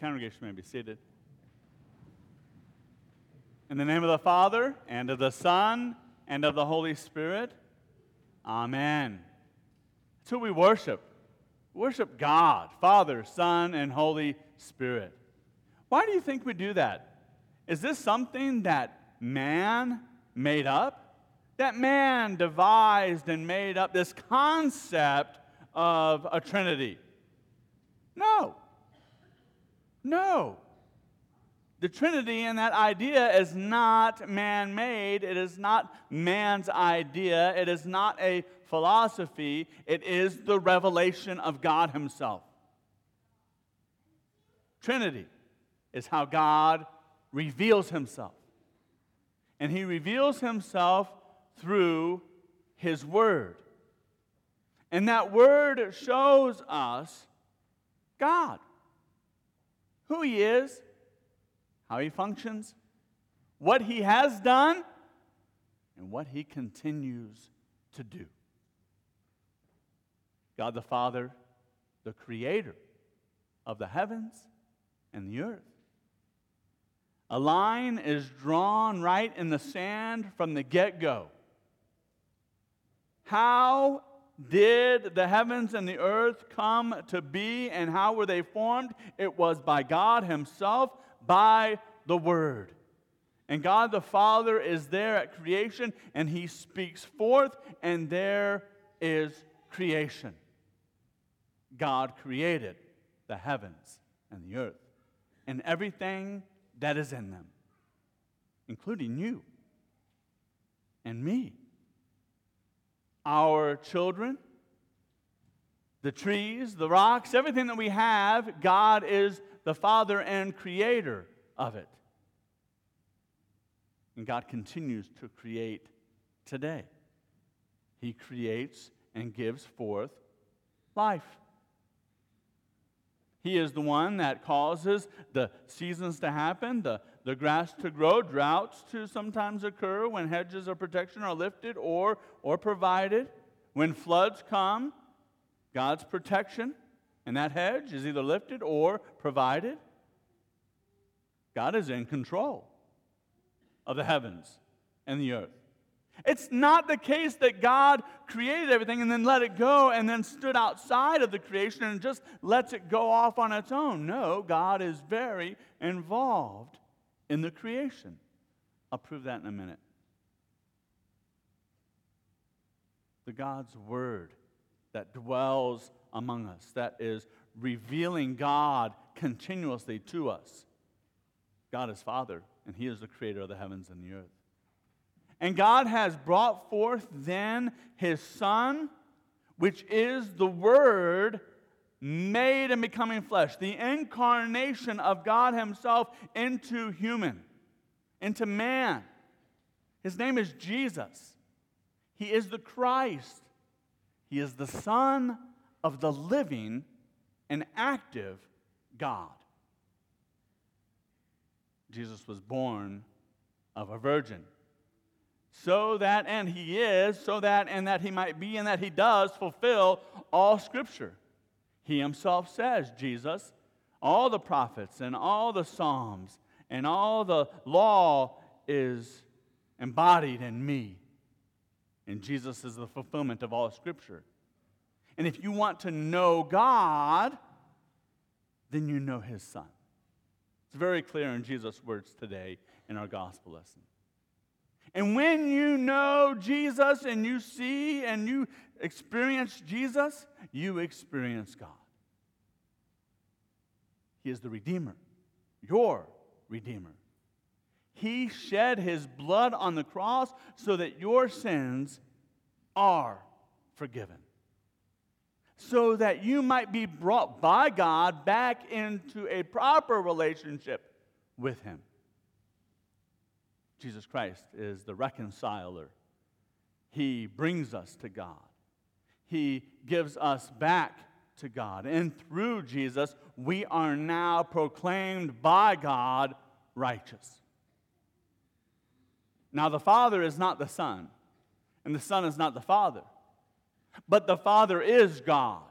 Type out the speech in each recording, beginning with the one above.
Congregation may be seated. In the name of the Father, and of the Son, and of the Holy Spirit. Amen. That's who we worship. Worship God, Father, Son, and Holy Spirit. Why do you think we do that? Is this something that man made up? That man devised and made up this concept of a Trinity? No. No. The Trinity and that idea is not man made. It is not man's idea. It is not a philosophy. It is the revelation of God Himself. Trinity is how God reveals Himself. And He reveals Himself through His Word. And that Word shows us God, who He is how he functions, what he has done, and what he continues to do. God the Father, the creator of the heavens and the earth. A line is drawn right in the sand from the get go. How did the heavens and the earth come to be and how were they formed? It was by God Himself by the Word. And God the Father is there at creation, and He speaks forth, and there is creation. God created the heavens and the earth and everything that is in them, including you and me, our children, the trees, the rocks, everything that we have, God is the Father and creator of it. And God continues to create today. He creates and gives forth life. He is the one that causes the seasons to happen, the, the grass to grow, droughts to sometimes occur when hedges of protection are lifted or, or provided. When floods come, God's protection and that hedge is either lifted or provided. God is in control of the heavens and the earth. It's not the case that God created everything and then let it go and then stood outside of the creation and just lets it go off on its own. No, God is very involved in the creation. I'll prove that in a minute. The God's Word that dwells among us, that is revealing God continuously to us. God is Father, and He is the creator of the heavens and the earth. And God has brought forth then His Son, which is the Word made and becoming flesh, the incarnation of God Himself into human, into man. His name is Jesus. He is the Christ. He is the Son of the living and active God. Jesus was born of a virgin. So that, and he is, so that, and that he might be, and that he does fulfill all Scripture. He himself says, Jesus, all the prophets and all the Psalms and all the law is embodied in me. And Jesus is the fulfillment of all Scripture. And if you want to know God, then you know his son. It's very clear in Jesus' words today in our gospel lesson. And when you know Jesus and you see and you experience Jesus, you experience God. He is the Redeemer, your Redeemer. He shed his blood on the cross so that your sins are forgiven so that you might be brought by God back into a proper relationship with Him. Jesus Christ is the reconciler. He brings us to God. He gives us back to God. And through Jesus, we are now proclaimed by God righteous. Now, the Father is not the Son, and the Son is not the Father. But the Father is God,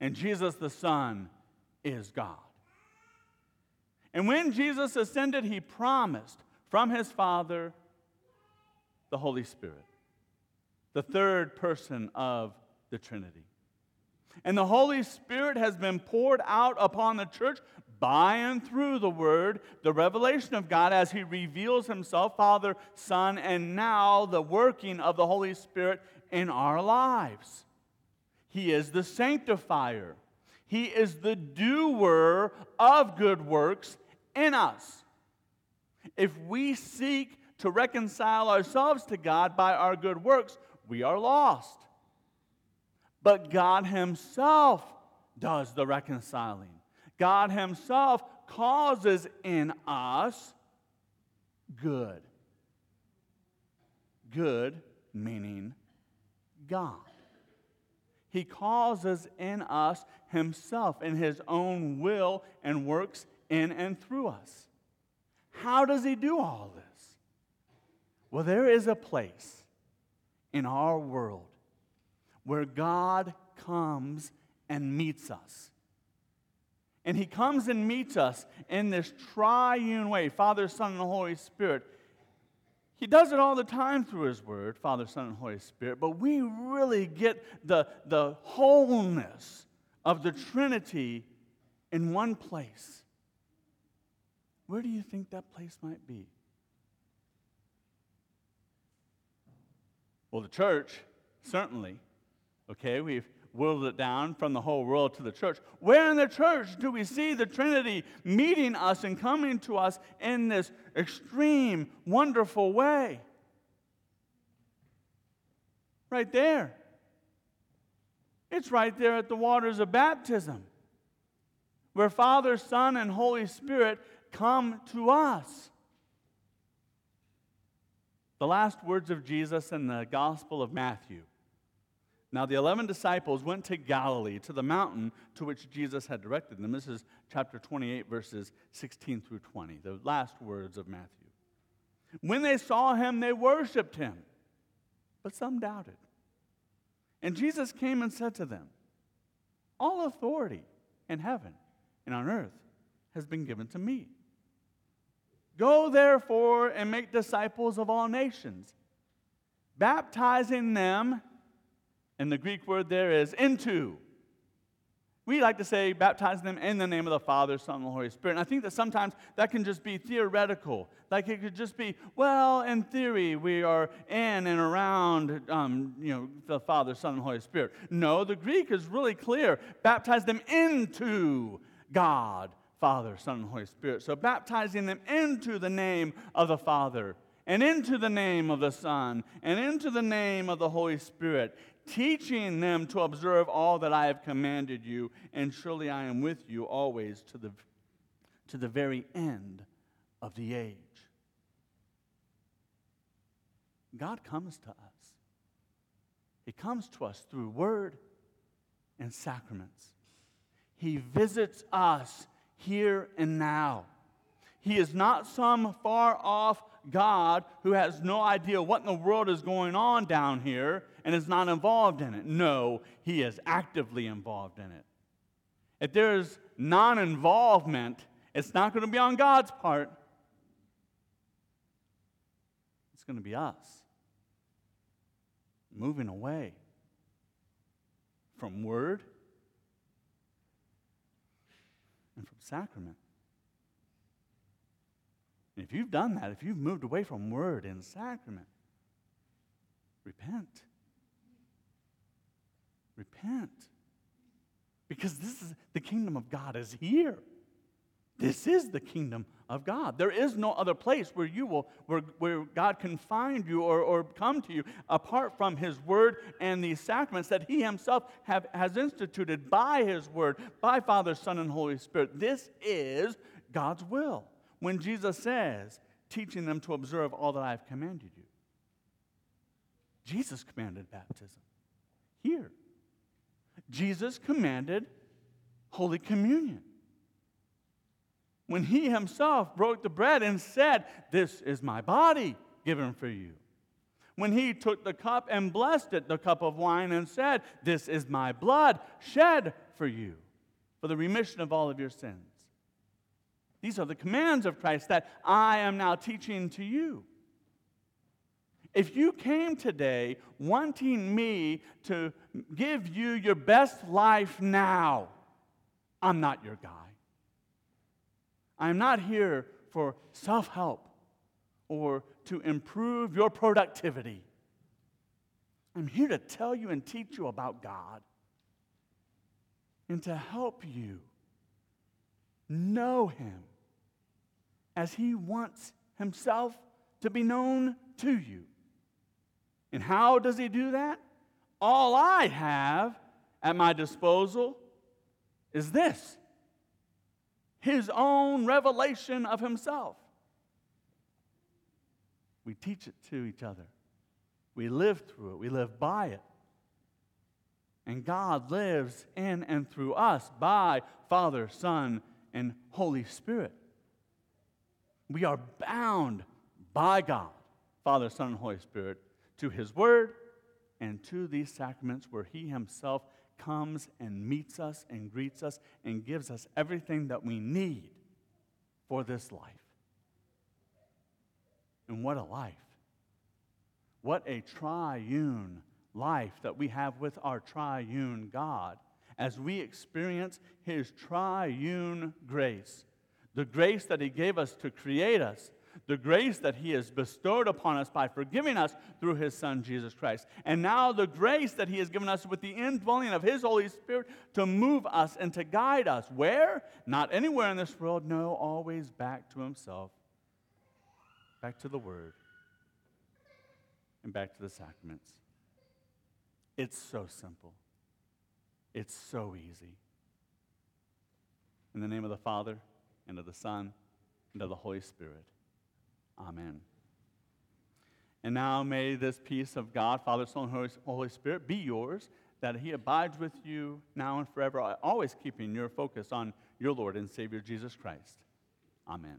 and Jesus the Son is God. And when Jesus ascended, he promised from his Father the Holy Spirit, the third person of the Trinity. And the Holy Spirit has been poured out upon the church by and through the Word, the revelation of God as He reveals Himself, Father, Son, and now the working of the Holy Spirit in our lives. He is the sanctifier, He is the doer of good works in us. If we seek to reconcile ourselves to God by our good works, we are lost. But God Himself does the reconciling. God Himself causes in us good. Good meaning God. He causes in us Himself in His own will and works in and through us. How does He do all this? Well, there is a place in our world where God comes and meets us. And he comes and meets us in this triune way Father, Son, and Holy Spirit. He does it all the time through his word, Father, Son, and Holy Spirit, but we really get the, the wholeness of the Trinity in one place. Where do you think that place might be? Well, the church, certainly. Okay, we've whittled it down from the whole world to the church. Where in the church do we see the Trinity meeting us and coming to us in this extreme, wonderful way? Right there. It's right there at the waters of baptism, where Father, Son, and Holy Spirit come to us. The last words of Jesus in the Gospel of Matthew now, the 11 disciples went to Galilee, to the mountain to which Jesus had directed them. This is chapter 28, verses 16 through 20, the last words of Matthew. When they saw him, they worshiped him, but some doubted. And Jesus came and said to them, All authority in heaven and on earth has been given to me. Go therefore and make disciples of all nations, baptizing them and the Greek word there is into. We like to say baptize them in the name of the Father, Son, and the Holy Spirit. And I think that sometimes that can just be theoretical. Like it could just be, well, in theory, we are in and around um, you know, the Father, Son, and Holy Spirit. No, the Greek is really clear. Baptize them into God, Father, Son, and Holy Spirit. So baptizing them into the name of the Father, and into the name of the Son, and into the name of the Holy Spirit teaching them to observe all that I have commanded you, and surely I am with you always to the, to the very end of the age. God comes to us. He comes to us through word and sacraments. He visits us here and now. He is not some far off God who has no idea what in the world is going on down here and is not involved in it. No, he is actively involved in it. If there is non involvement, it's not going to be on God's part, it's going to be us moving away from word and from sacrament. And if you've done that, if you've moved away from word and sacrament, repent. Repent. Because this is the kingdom of God is here. This is the kingdom of God. There is no other place where you will, where, where God can find you or, or come to you apart from His Word and the sacraments that He Himself have, has instituted by His Word, by Father, Son, and Holy Spirit. This is God's will. When Jesus says, teaching them to observe all that I have commanded you, Jesus commanded baptism here. Jesus commanded Holy Communion. When he himself broke the bread and said, This is my body given for you. When he took the cup and blessed it, the cup of wine, and said, This is my blood shed for you, for the remission of all of your sins. These are the commands of Christ that I am now teaching to you. If you came today wanting me to give you your best life now, I'm not your guy. I'm not here for self help or to improve your productivity. I'm here to tell you and teach you about God and to help you know Him as He wants Himself to be known to you. And how does He do that? All I have at my disposal is this His own revelation of Himself. We teach it to each other. We live through it. We live by it. And God lives in and through us by Father, Son, and Holy Spirit. We are bound by God, Father, Son, and Holy Spirit, to His Word and to these sacraments where He Himself comes and meets us and greets us and gives us everything that we need for this life. And what a life! What a triune life that we have with our triune God as we experience His triune grace. The grace that He gave us to create us, the grace that He has bestowed upon us by forgiving us through His Son, Jesus Christ. And now the grace that He has given us with the indwelling of His Holy Spirit to move us and to guide us. Where? Not anywhere in this world, no, always back to Himself, back to the Word, and back to the sacraments. It's so simple. It's so easy. In the name of the Father, and of the Son, and of the Holy Spirit. Amen. And now may this peace of God, Father, Son, and Holy Spirit be yours, that He abides with you now and forever, always keeping your focus on your Lord and Savior Jesus Christ. Amen.